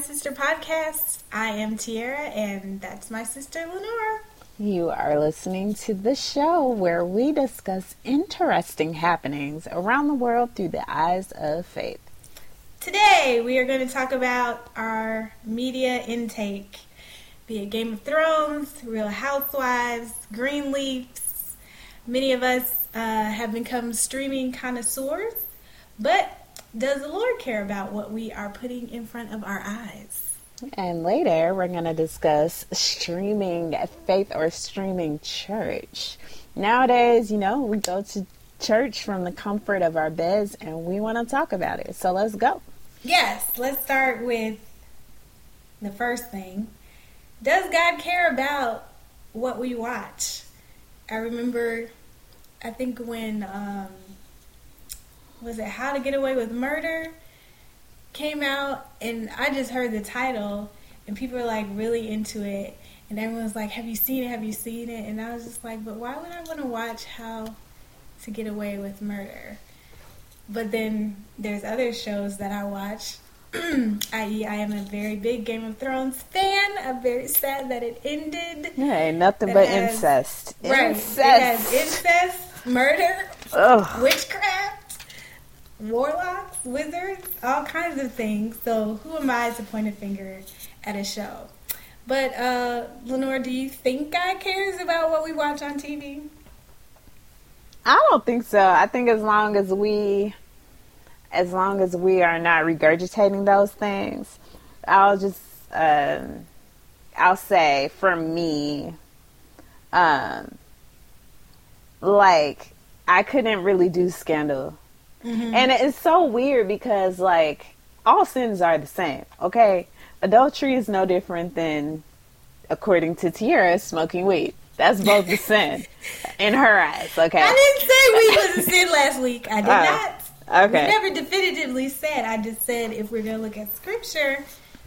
Sister podcast. I am Tiara, and that's my sister Lenora. You are listening to the show where we discuss interesting happenings around the world through the eyes of faith. Today, we are going to talk about our media intake, be it Game of Thrones, Real Housewives, Greenleafs. Many of us uh, have become streaming connoisseurs, but does the Lord care about what we are putting in front of our eyes? And later, we're going to discuss streaming faith or streaming church. Nowadays, you know, we go to church from the comfort of our beds and we want to talk about it. So let's go. Yes, let's start with the first thing. Does God care about what we watch? I remember, I think when um, was it How to Get Away with Murder came out, and I just heard the title, and people were like really into it, and everyone's like, "Have you seen it? Have you seen it?" And I was just like, "But why would I want to watch How to Get Away with Murder?" But then there's other shows that I watch. i.e., I am a very big Game of Thrones fan. I'm very sad that it ended. Yeah, ain't nothing but has, incest. Right. Incest. It has incest, murder, Ugh. witchcraft warlocks, wizards, all kinds of things. So who am I to point a finger at a show? But uh, Lenore, do you think God cares about what we watch on TV? I don't think so. I think as long as we, as long as we are not regurgitating those things, I'll just, um, I'll say for me, um, like I couldn't really do Scandal Mm-hmm. And it's so weird because like all sins are the same, okay? Adultery is no different than according to Tiara smoking weed. That's both the sin in her eyes, okay? I didn't say weed was a sin last week. I did oh, not. Okay. We never definitively said. I just said if we're gonna look at scripture,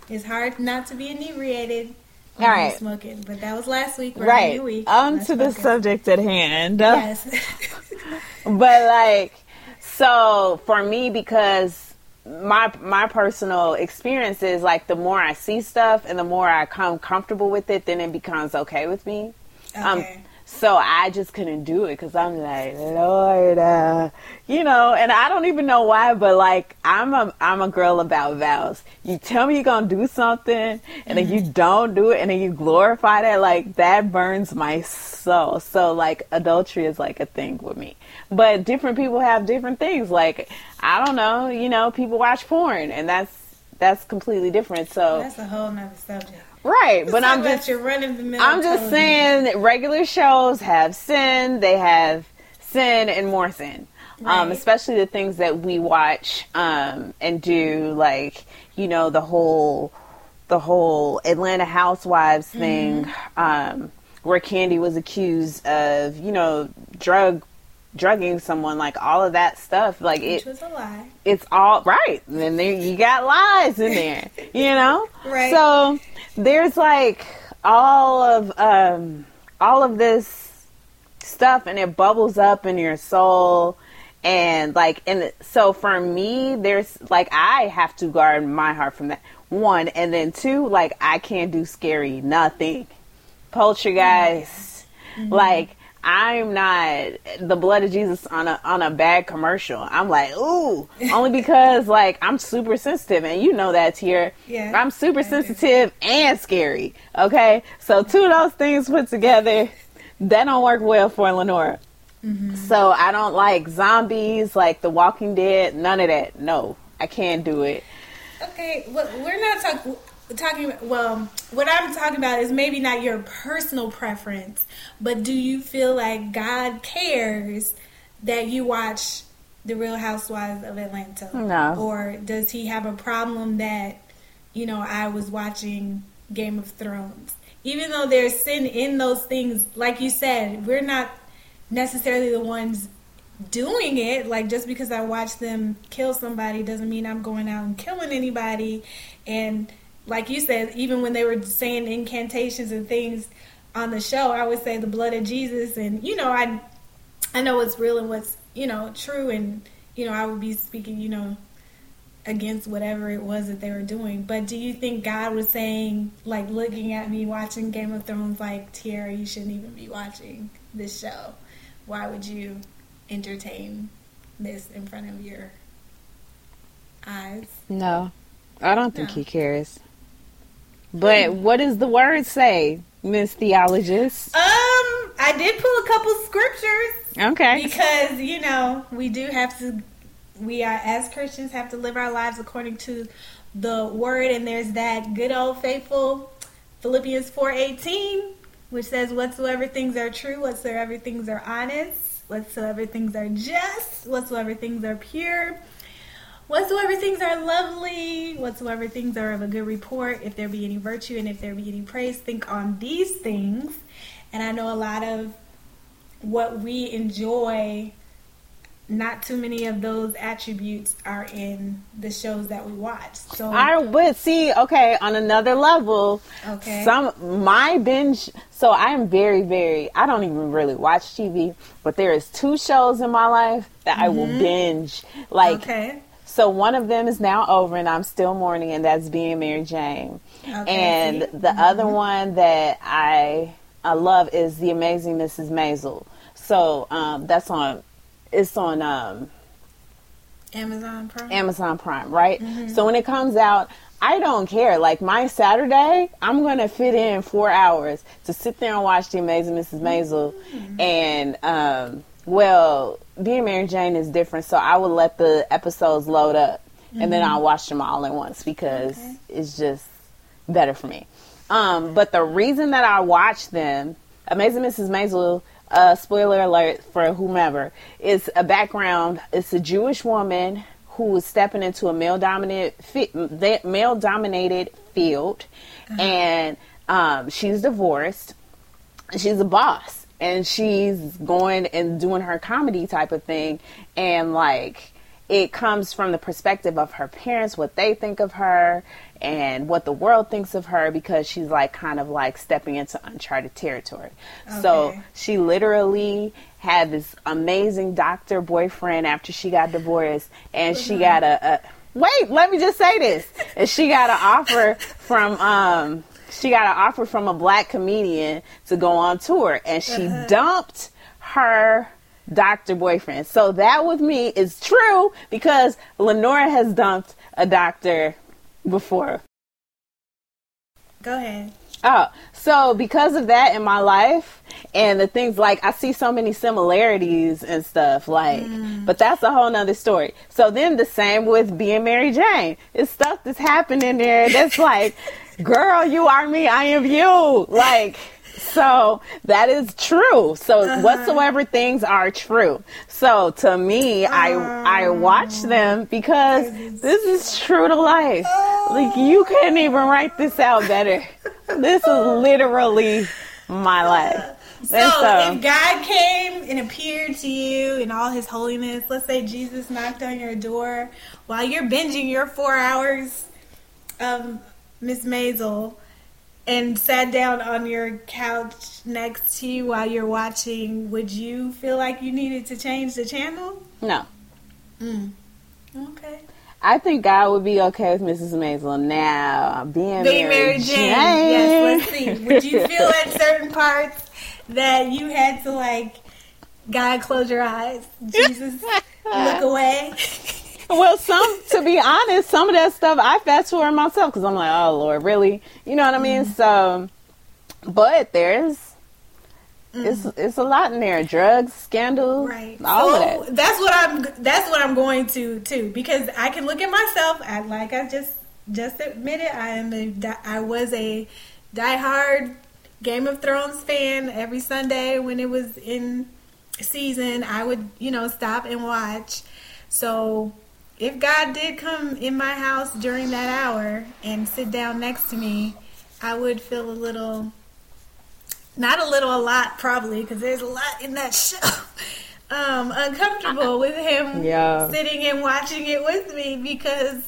it's hard not to be inebriated all right. smoking. But that was last week. Right. Week. On to the subject at hand. Yes. but like so for me, because my my personal experience is like the more I see stuff and the more I come comfortable with it, then it becomes okay with me. Um, okay. Um, so I just couldn't do it because I'm like, Lord, uh, you know, and I don't even know why, but like I'm a I'm a girl about vows. You tell me you're gonna do something, and mm-hmm. then you mm-hmm. don't do it, and then you glorify that, like that burns my soul. So like adultery is like a thing with me. But different people have different things. Like I don't know, you know, people watch porn, and that's that's completely different. So that's a whole nother subject. Right, but I'm just your run of the mill. I'm just saying that regular shows have sin. They have sin and more sin. Um, right. Um, especially the things that we watch um, and do, like you know the whole the whole Atlanta Housewives thing, mm-hmm. um, where Kandi was accused of you know drug drugging someone, like all of that stuff. Like Which it was a lie. It's all right. And then you got lies in there, you know. right. So there's like all of um, all of this stuff, and it bubbles up in your soul. And like, and so for me, there's like I have to guard my heart from that. One, and then two, like I can't do scary nothing. Poltergeist, mm-hmm. like I'm not the blood of Jesus on a on a bad commercial. I'm like, ooh, only because like I'm super sensitive, and you know that here. Yeah, I'm super sensitive and scary. Okay, so two of those things put together, that don't work well for Lenora. Mm-hmm. So I don't like zombies, like The Walking Dead. None of that. No, I can't do it. Okay, well, we're not talking talking well what i'm talking about is maybe not your personal preference but do you feel like god cares that you watch the real housewives of atlanta? No. Or does he have a problem that you know i was watching game of thrones? Even though there's sin in those things like you said we're not necessarily the ones doing it. Like just because i watch them kill somebody doesn't mean i'm going out and killing anybody. And like you said, even when they were saying incantations and things on the show, I would say the blood of Jesus, and you know, I I know what's real and what's you know true, and you know, I would be speaking, you know, against whatever it was that they were doing. But do you think God was saying, like, looking at me watching Game of Thrones, like, Tiara, you shouldn't even be watching this show? Why would you entertain this in front of your eyes? No, I don't think No. he cares. But what does the word say, Miss Theologist? Um, I did pull a couple scriptures Okay. because you know we do have to. We are as Christians have to live our lives according to the word, and there's that good old faithful Philippians four eighteen, which says, "Whatsoever things are true, whatsoever things are honest, whatsoever things are just, whatsoever things are pure." Whatsoever things are lovely, whatsoever things are of a good report, if there be any virtue and if there be any praise, think on these things. And I know a lot of what we enjoy, not too many of those attributes are in the shows that we watch. So, I would see, okay, on another level, okay. some my binge so I'm very, very I don't even really watch TV, but there is two shows in my life that I will mm-hmm. binge. Like okay. So one of them is now over and I'm still mourning and that's being Mary Jane. Okay, and the other one that I I love is The Amazing Mrs. Maisel. So um, that's on it's on um, Amazon Prime. Amazon Prime, right? So when it comes out, I don't care. Like my Saturday, I'm gonna fit in four hours to sit there and watch The Amazing Mrs. Maisel, and um, well, being Mary Jane is different. So I would let the episodes load up, and then I'll watch them all at once because Okay. it's just better for me. Um, but the reason that I watch them, Amazing Mrs. Maisel, uh, spoiler alert for whomever, is a background. It's a Jewish woman who is stepping into a male dominated male dominated field, and um, she's divorced. She's a boss, and she's going and doing her comedy type of thing, and like it comes from the perspective of her parents, what they think of her, and what the world thinks of her because she's like kind of like stepping into uncharted territory. So she literally had this amazing doctor boyfriend after she got divorced, and she got a, a wait. Let me just say this: and she got an offer from um she got an offer from a black comedian to go on tour, and she uh-huh. dumped her doctor boyfriend. So that with me is true because Lenora has dumped a doctor before. Go ahead. Oh, so because of that in my life and the things like I see so many similarities and stuff like, mm. but that's a whole nother story. So then the same with being Mary Jane. It's stuff that's happening there that's like, girl, you are me, I am you. Like, so that is true. So uh-huh. whatsoever things are true. So to me, I I watch oh. them because this is true to life. Like you oh. couldn't even write this out better. This is literally my life. So, so if God came and appeared to you in all his holiness, let's say Jesus knocked on your door while you're binging your four hours of Miss Maisel and sat down on your couch next to you while you're watching, would you feel like you needed to change the channel? no. Mm. Okay. I think God would be okay with Mrs. Maisel now. Being, Being Mary, Mary Jane. Yes, let's see. Would you feel at certain parts that you had to like, God, close your eyes, Jesus, look away? Well, some, to be honest, some of that stuff I fast forward myself because I'm like, oh Lord, really? You know what I mean? Mm-hmm. So, but there's, Mm. it's it's a lot in there. Drugs, scandal, Right. all so of that. that's what I'm. That's what I'm going to too because I can look at myself. I, like I just just admitted, I am a. I was a diehard Game of Thrones fan. Every Sunday when it was in season, I would you know stop and watch. So if God did come in my house during that hour and sit down next to me, I would feel a little not a little, a lot probably, because there's a lot in that show. Um, uncomfortable with him Yeah. sitting and watching it with me because,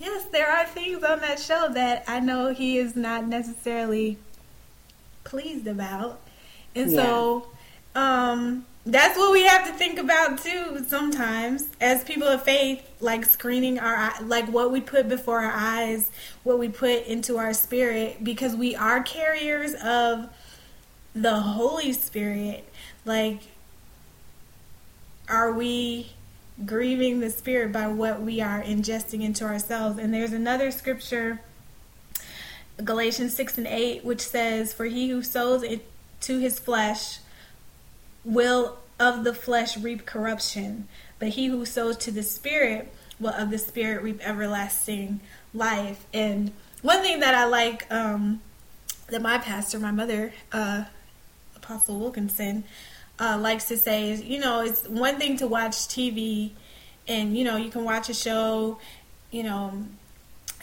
yes, there are things on that show that I know he is not necessarily pleased about, and so, um, that's what we have to think about too sometimes as people of faith like screening our like what we put before our eyes what we put into our spirit because we are carriers of the holy spirit. Like are we grieving the spirit by what we are ingesting into ourselves? And there's another scripture galatians 6 and 8 which says for he who sows into his flesh will of the flesh reap corruption, but he who sows to the Spirit will of the Spirit reap everlasting life. And one thing that I like um, that my pastor, my mother, uh, Apostle Wilkinson, uh, likes to say is, you know, it's one thing to watch TV and, you know, you can watch a show, you know,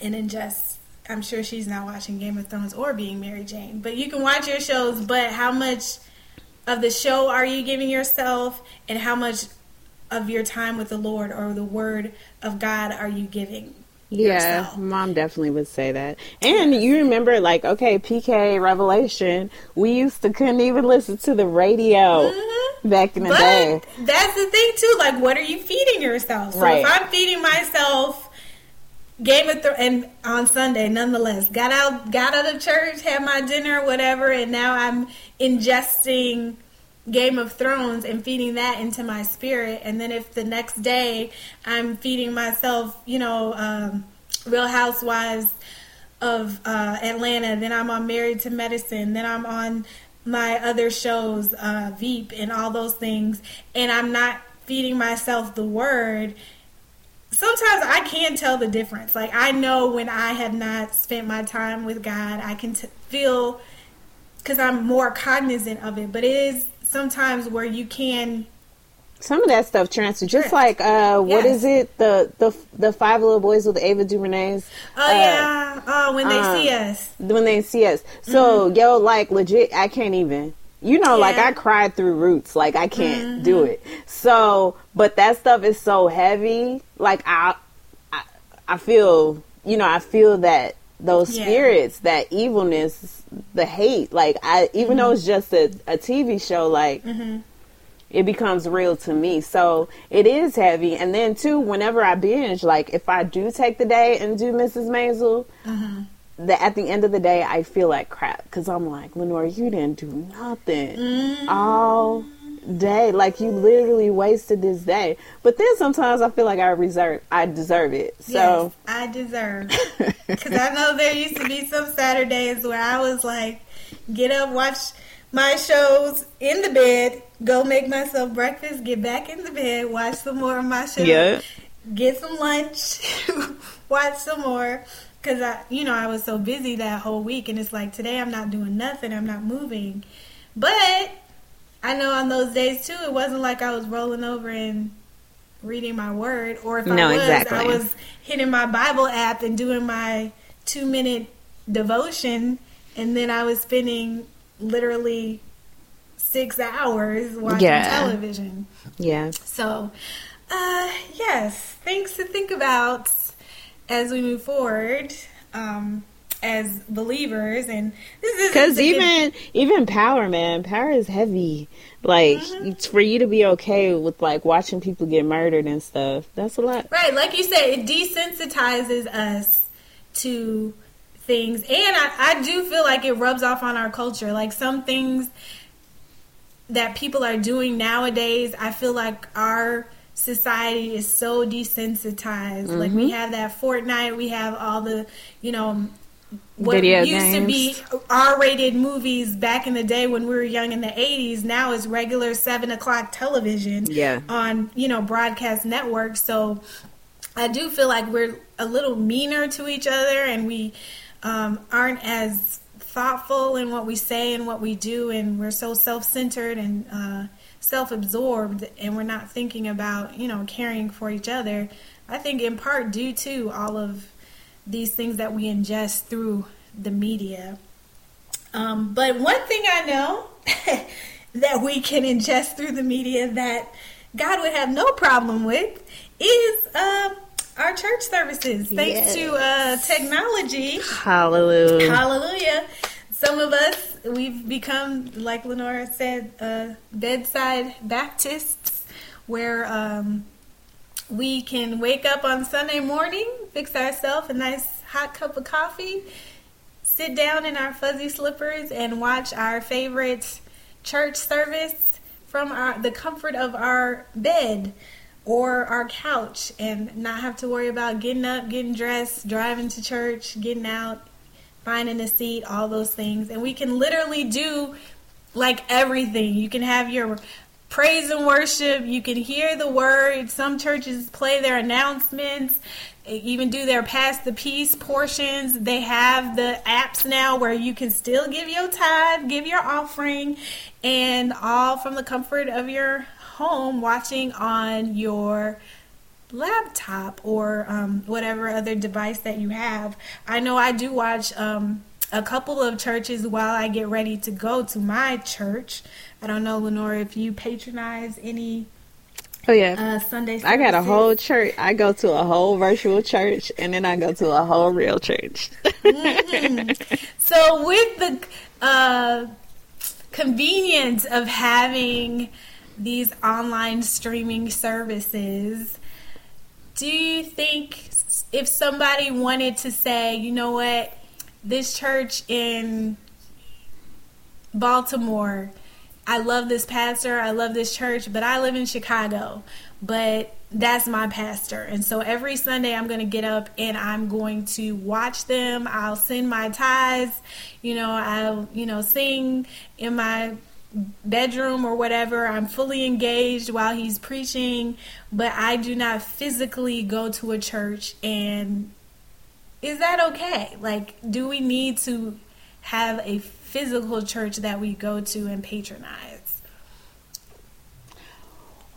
and then just I'm sure she's not watching Game of Thrones or being Mary Jane, but you can watch your shows, but how much of the show are you giving yourself and how much of your time with the Lord or the word of God are you giving? Yeah, yourself? mom definitely would say that. And you remember, like, okay, PK Revelation, we used to couldn't even listen to the radio mm-hmm. back in the but day. That's the thing, too. Like, what are you feeding yourself? So right. if I'm feeding myself Game of Thrones, and on Sunday, nonetheless, got out, got out of church, had my dinner, whatever, and now I'm ingesting Game of Thrones and feeding that into my spirit. And then if the next day I'm feeding myself, you know, um, Real Housewives of uh, Atlanta, then I'm on Married to Medicine, then I'm on my other shows, uh, Veep, and all those things, and I'm not feeding myself the word sometimes I can tell the difference. Like I know when I have not spent my time with God, I can t- feel because I'm more cognizant of it. But it is sometimes where you can. Some of that stuff transfers, just like uh, what is it? The the the five little boys with Ava DuVernay's. Oh uh, yeah, oh when they see um, us. When they see us, so mm-hmm. yo, like legit, I can't even you know, yeah. like I cried through roots. Like I can't mm-hmm. do it. So, but that stuff is so heavy. Like I, I, I feel, you know, I feel that those yeah. spirits, that evilness, the hate. Like I, even mm-hmm. though it's just a, a TV show, like. Mm-hmm. It becomes real to me. So it is heavy. And then, too, whenever I binge, like if I do take the day and do Mrs. Maisel, mm-hmm at the end of the day, I feel like crap because I'm like, Lenore, you didn't do nothing mm-hmm. all day. Like you literally wasted this day. But then sometimes I feel like I reserve, I deserve it. So yes, I deserve because I know there used to be some Saturdays where I was like, get up, watch my shows in the bed, go make myself breakfast, get back in the bed, watch some more of my shows, yeah. get some lunch, watch some more because I, you know, I was so busy that whole week, and it's like today I'm not doing nothing, I'm not moving. But I know on those days too, it wasn't like I was rolling over and reading my word, or if no, I was, exactly. I was hitting my Bible app and doing my two minute devotion, and then I was spending literally six hours watching yeah. television. Yeah. So, uh, yes, things to think about as we move forward um, as believers and this is because even even power man power is heavy. Like mm-hmm. for you to be okay with like watching people get murdered and stuff. That's a lot. Right like you said it desensitizes us to things and I, I do feel like it rubs off on our culture. Like some things that people are doing nowadays i feel like our society is so desensitized. Mm-hmm. Like we mm-hmm. have that Fortnite, we have all the, you know, what Video used games. to be R-rated movies back in the day when we were young in the '80s. Now is regular seven o'clock television. Yeah. On you know broadcast networks. So I do feel like we're a little meaner to each other, and we um, aren't as thoughtful in what we say and what we do, and we're so self-centered and. Uh, self-absorbed and we're not thinking about you know caring for each other i think in part due to all of these things that we ingest through the media. Um, but one thing i know that we can ingest through the media that god would have no problem with is um, our church services. Thanks yes. to uh, technology. Hallelujah. Hallelujah some of us we we've become, like Lenora said, uh, bedside Baptists, where um, we can wake up on Sunday morning, fix ourselves a nice hot cup of coffee, sit down in our fuzzy slippers, and watch our favorite church service from our, the comfort of our bed or our couch and not have to worry about getting up, getting dressed, driving to church, getting out, finding a seat, all those things. And we can literally do like everything. You can have your praise and worship, you can hear the word. Some churches play their announcements, even do their pass the peace portions. They have the apps now where you can still give your tithe, give your offering, and all from the comfort of your home watching on your laptop or um, whatever other device that you have. I know I do watch um, a couple of churches while I get ready to go to my church. I don't know, Lenora, if you patronize any. Oh yeah, uh, Sunday. I got a whole church. I go to a whole virtual church, and then I go to a whole real church. mm-hmm. So with the uh, convenience of having these online streaming services, do you think if somebody wanted to say, you know what, this church in Baltimore, I love this pastor, I love this church, but I live in Chicago, but that's my pastor. And so every Sunday I'm going to get up and I'm going to watch them. I'll send my tithes, you know, I'll, you know, sing in my bedroom or whatever. I'm fully engaged while he's preaching, but I do not physically go to a church. And is that okay? Like, do we need to have a physical church that we go to and patronize?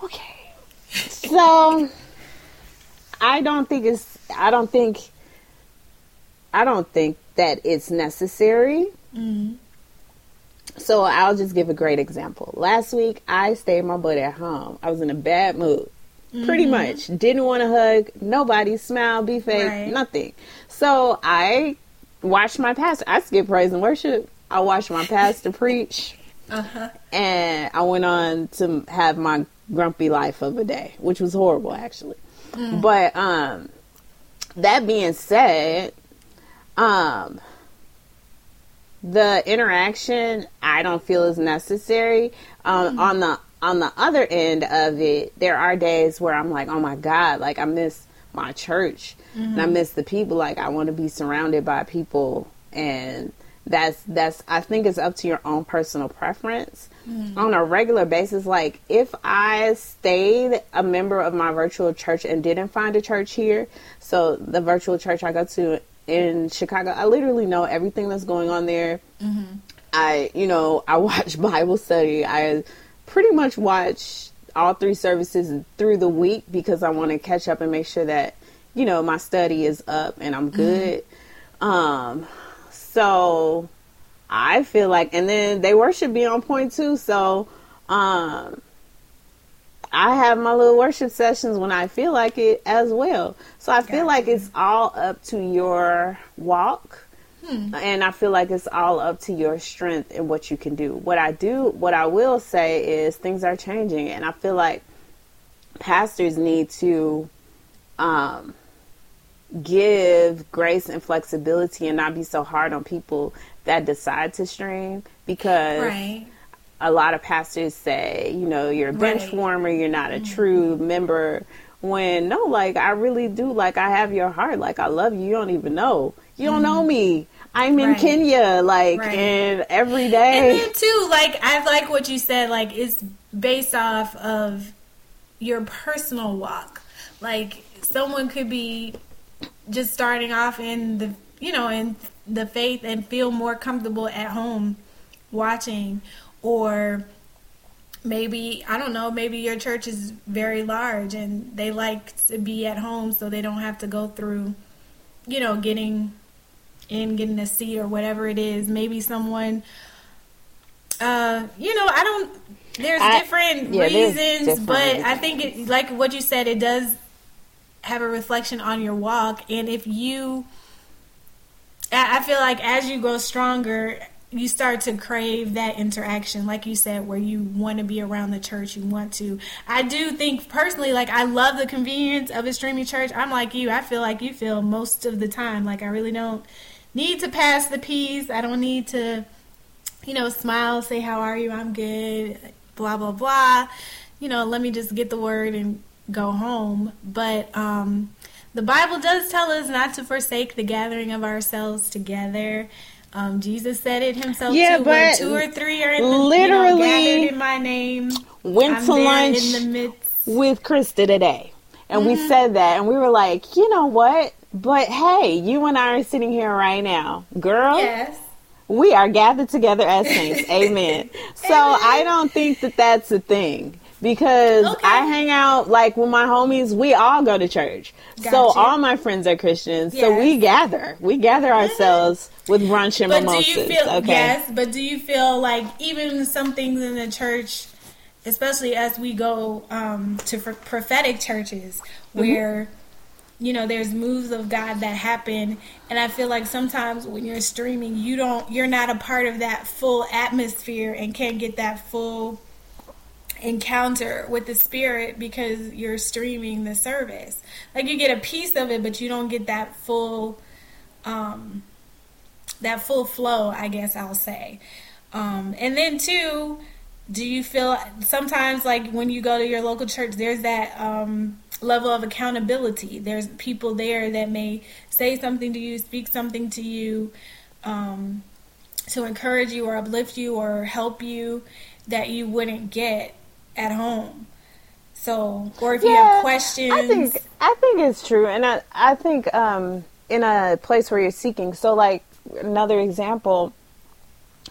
Okay. So, I don't think it's, I don't think, I don't think that it's necessary. Mm-hmm so I'll just give a great example. Last week, I stayed my butt at home. I was in a bad mood. Mm-hmm. Pretty much. Didn't want to hug nobody, smile, be fake, right. nothing. So I watched my pastor. I skipped praise and worship. I watched my pastor preach. Uh-huh. And I went on to have my grumpy life of a day, which was horrible actually. Mm. But um that being said, um the interaction I don't feel is necessary. Um, mm-hmm. On the on the other end of it, there are days where I'm like, oh my god, like I miss my church mm-hmm. and I mm-hmm. miss the people. Like I want to be surrounded by people, and that's that's I think it's up to your own personal preference. Mm-hmm. On a regular basis, like if I stayed a member of my virtual church and didn't find a church here, so the virtual church I go to in Chicago, I literally know everything that's going on there. Mm-hmm. I, you know, I watch Bible study. I pretty much watch all three services through the week because I want to catch up and make sure that, you know, my study is up and I'm good. Mm-hmm. Um, so I feel like, and then they worship be on point too. So, um, I have my little worship sessions when I feel like it as well. So I gotcha. feel like it's all up to your walk. Hmm. And I feel like it's all up to your strength and what you can do. What I do, what I will say is things are changing. And I feel like pastors need to um, give grace and flexibility and not be so hard on people that decide to stream because right a lot of pastors say, you know, you're a bench right. warmer, you're not a mm-hmm. true member. When no, like I really do, like I have your heart, like I love you. You don't even know. You don't mm-hmm. know me. I'm in right. Kenya, like, right. and every day. And then too, like I like what you said, like it's based off of your personal walk. Like someone could be just starting off in the, you know, in the faith and feel more comfortable at home watching or maybe I don't know, maybe your church is very large and they like to be at home so they don't have to go through, you know, getting in, getting a seat or whatever it is. Maybe someone, uh, you know, I don't. There's I, different yeah, reasons, different but reasons. I think it, like what you said, it does have a reflection on your walk, and if you, I feel like as you grow stronger, you start to crave that interaction like you said where you want to be around the church you want to. I do think personally like i love the convenience of a streaming church. I'm like you. I feel like you feel most of the time. Like i really don't need to pass the peace. I don't need to you know smile say how are you? I'm good blah blah blah. You know let me just get the word and go home. But um the bible does tell us not to forsake the gathering of ourselves together um, Jesus said it himself yeah, too. Where two or three are in the, literally you know, in my name. Went I'm to lunch with Krista today, and mm-hmm. we said that, and we were like, you know what? But hey, you and I are sitting here right now, girl. Yes. We are gathered together as saints. Amen. So Amen. I don't think that that's a thing because okay. I hang out like with my homies. We all go to church, gotcha. so all my friends are Christians. Yes. So we gather, we gather ourselves with brunch and but mimosas. Do you feel, okay. Yes, but do you feel like even some things in the church, especially as we go um, to prophetic churches, mm-hmm. where mm-hmm. you know there's moves of God that happen, and I feel like sometimes when you're streaming, you don't, you're not a part of that full atmosphere and can't get that full encounter with the spirit because you're streaming the service. Like you get a piece of it, but you don't get that full, um, that full flow. I guess I'll say. Um, and then two, do you feel sometimes like when you go to your local church, there's that um, level of accountability. There's people there that may say something to you, speak something to you. Um, to encourage you or uplift you or help you that you wouldn't get at home. So, or if yeah, you have questions, I think I think it's true, and I I think um, in a place where you're seeking. So, like another example,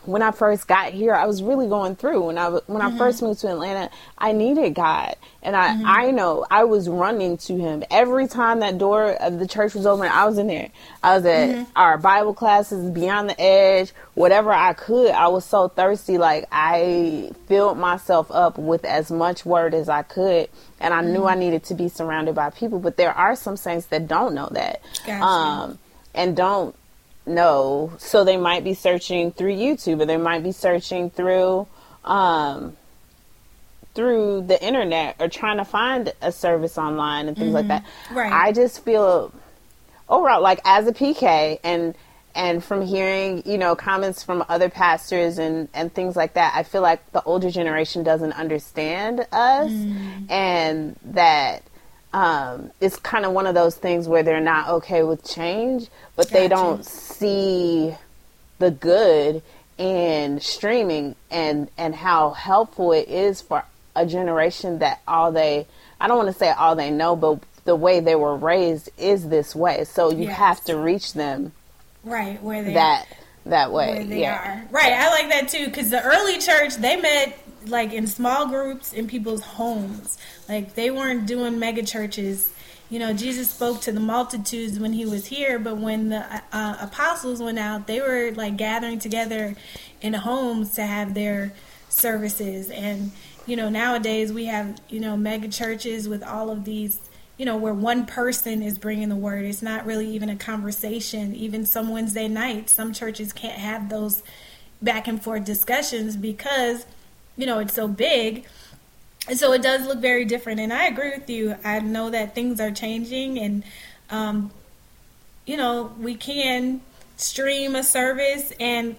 when I first got here, I was really going through. When I when mm-hmm. I first moved to Atlanta, I needed God, and I mm-hmm. I know I was running to Him every time that door of the church was open. I was in there. I was at mm-hmm. our Bible classes, Beyond the Edge, whatever I could. I was so thirsty, like I filled myself up with as much word as I could, and I knew I mm-hmm. needed to be surrounded by people. But there are some saints that don't know that, gotcha. um, and don't know. So they might be searching through YouTube or they might be searching through um, through the internet or trying to find a service online and things mm-hmm. like that. Right. I just feel overall like as a PK and and from hearing you know comments from other pastors and and things like that i feel like the older generation doesn't understand us mm. and that um, it's kind of one of those things where they're not okay with change, but gotcha. they don't see the good in streaming and and how helpful it is for a generation that all they I don't want to say all they know, but the way they were raised is this way. So you yes. have to reach them right where they that that way. Yeah. are. Right. I like that too because the early church they met like in small groups in people's homes. Like they weren't doing mega churches. You know, Jesus spoke to the multitudes when he was here, but when the uh, apostles went out, they were like gathering together in homes to have their services. And, you know, nowadays we have, you know, mega churches with all of these, you know, where one person is bringing the word. It's not really even a conversation. Even some Wednesday nights, some churches can't have those back and forth discussions because you know, it's so big. And so it does look very different. And I agree with you. I know that things are changing and, um, you know, we can stream a service and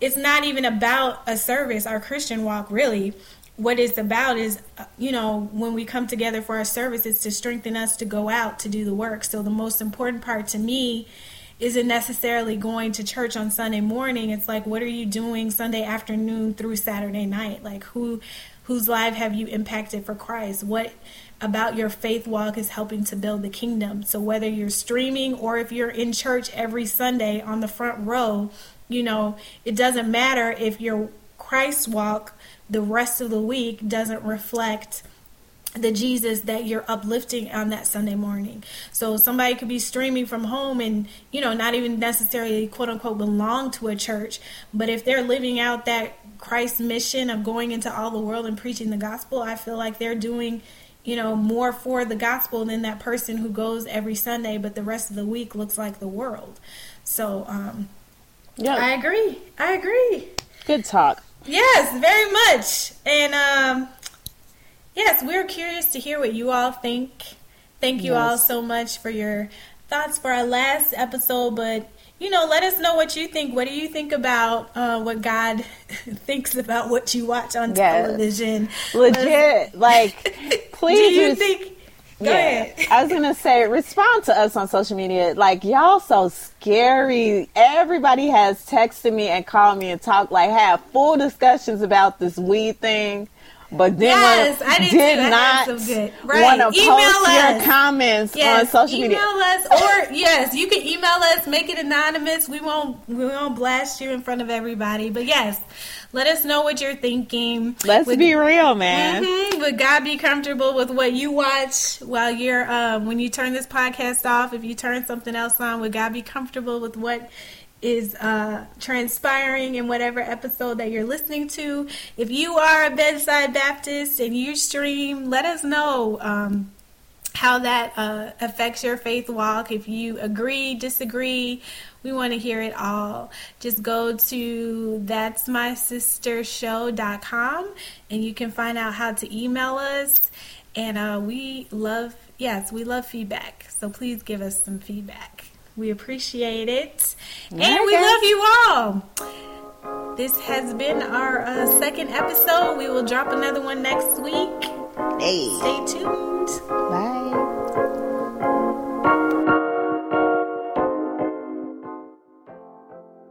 it's not even about a service, our Christian walk, really. What it's about is, uh, you know, when we come together for our service, it's to strengthen us to go out to do the work. So the most important part to me isn't necessarily going to church on Sunday morning. It's like, what are you doing Sunday afternoon through Saturday night? Like, who, whose life have you impacted for Christ? What about your faith walk is helping to build the kingdom? So whether you're streaming or if you're in church every Sunday on the front row, you know, it doesn't matter if your Christ walk the rest of the week doesn't reflect the Jesus that you're uplifting on that Sunday morning. So somebody could be streaming from home and, you know, not even necessarily quote unquote belong to a church, but if they're living out that Christ mission of going into all the world and preaching the gospel, I feel like they're doing, you know, more for the gospel than that person who goes every Sunday but the rest of the week looks like the world. So, um Yep. I agree. I agree. Good talk. Yes, very much. And um, yes, we're curious to hear what you all think. Thank you all so much for your thoughts for our last episode. But you know, let us know what you think. What do you think about uh, what God thinks about what you watch on Yes. television? Legit. Like, do please. you res- think? Yeah. I was gonna say, respond to us on social media. Like y'all, so scary. Everybody has texted me and called me and talked like have full discussions about this weed thing. But then Yes, I did. I not some good- right. want to Email post us. your comments Yes, on social email media. Email us, or yes, you can email us. Make it anonymous. We won't we won't blast you in front of everybody. But yes, let us know what you're thinking. Let's Would- be real, man. Mhm. Would God be comfortable with what you watch while you're um, when you turn this podcast off? If you turn something else on, would God be comfortable with what is uh, transpiring in whatever episode that you're listening to? If you are a bedside Baptist and you stream, let us know. Um, how that uh, affects your faith walk. If you agree, disagree, we want to hear it all. Just go to that's my sister show.com and you can find out how to email us. And uh, we love, yes, we love feedback. So please give us some feedback. We appreciate it. And we love you all. This has been our uh, second episode. We will drop another one next week. Hey, Stay tuned. bye.